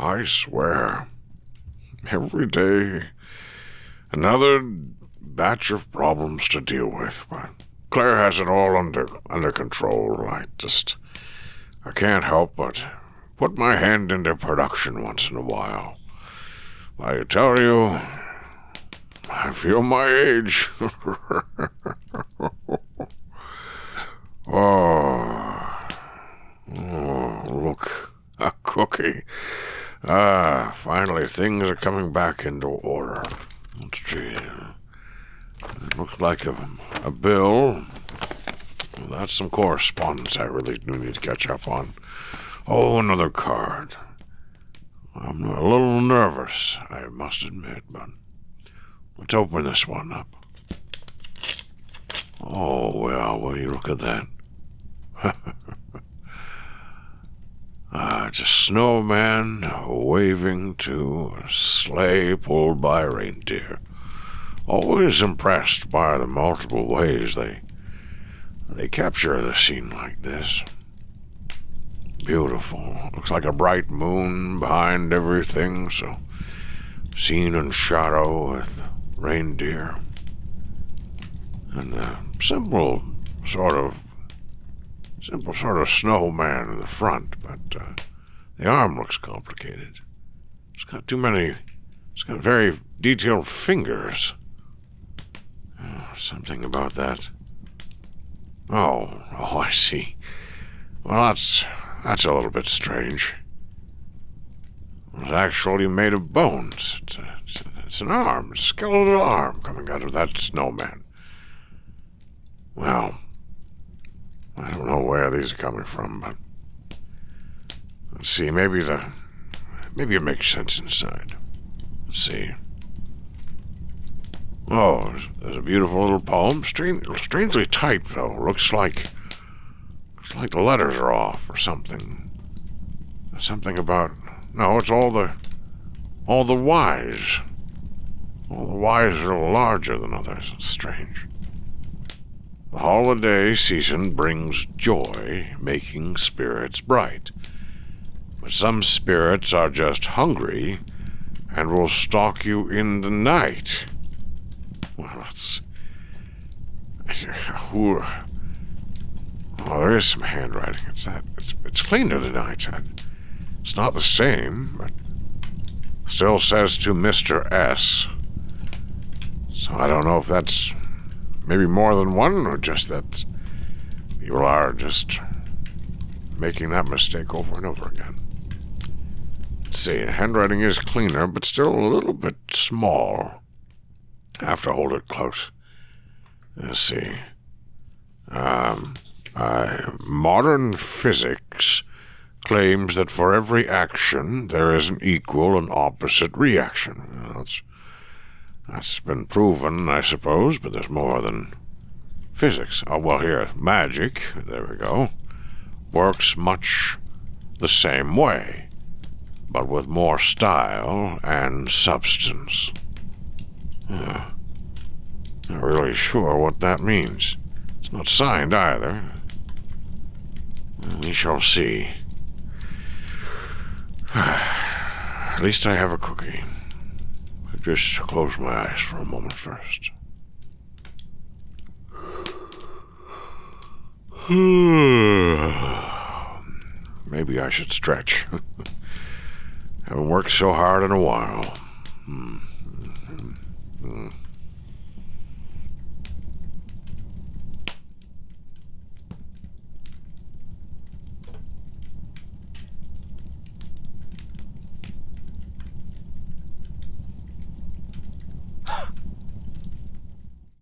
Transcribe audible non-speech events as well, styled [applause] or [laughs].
I swear. Every day, another batch of problems to deal with. But Claire has it all under under control. I just I can't help but put my hand into production once in a while. I tell you, I feel my age. [laughs] oh, oh, look, a cookie. Ah, finally things are coming back into order. Let's see. It looks like a, a bill. That's some correspondence I really do need to catch up on. Oh, another card. I'm a little nervous, I must admit, but let's open this one up. Oh, well, will you look at that? [laughs] Ah, it's a snowman waving to a sleigh pulled by reindeer. Always impressed by the multiple ways they they capture the scene like this. Beautiful. Looks like a bright moon behind everything, so scene in shadow with reindeer. And a simple sort of simple sort of snowman in the front, but uh, the arm looks complicated. It's got too many. It's got very detailed fingers. Oh, something about that. Oh, oh, I see. Well, that's that's a little bit strange. It's actually made of bones. It's, a, it's, a, it's an arm, a skeletal arm coming out of that snowman. Well, I don't know where these are coming from, but let's see. Maybe the maybe it makes sense inside. Let's see. Oh, there's, a beautiful little poem. Strange, strangely typed though. Looks like looks like the letters are off or something. Something about no. It's all the all the Y's. All the Y's are larger than others. It's strange. The holiday season brings joy, making spirits bright. But some spirits are just hungry and will stalk you in the night. Well, that's. [laughs] Who. Oh, there is some handwriting. It's that. It's, it's cleaner tonight. It's not the same, but still says to Mr. S. So I don't know if that's maybe more than one, or just that people are just making that mistake over and over again. Let's see, handwriting is cleaner, but still a little bit small. I have to hold it close. Let's see. Um, uh, modern physics claims that for every action there is an equal and opposite reaction. That's that's been proven, I suppose, but there's more than physics. Oh, well, here, magic, there we go, works much the same way, but with more style and substance. Yeah. Not really sure what that means. It's not signed either. We shall see. [sighs] At least I have a cookie just close my eyes for a moment first. [sighs] Maybe I should stretch. [laughs] Haven't worked so hard in a while. Hmm. hmm. hmm.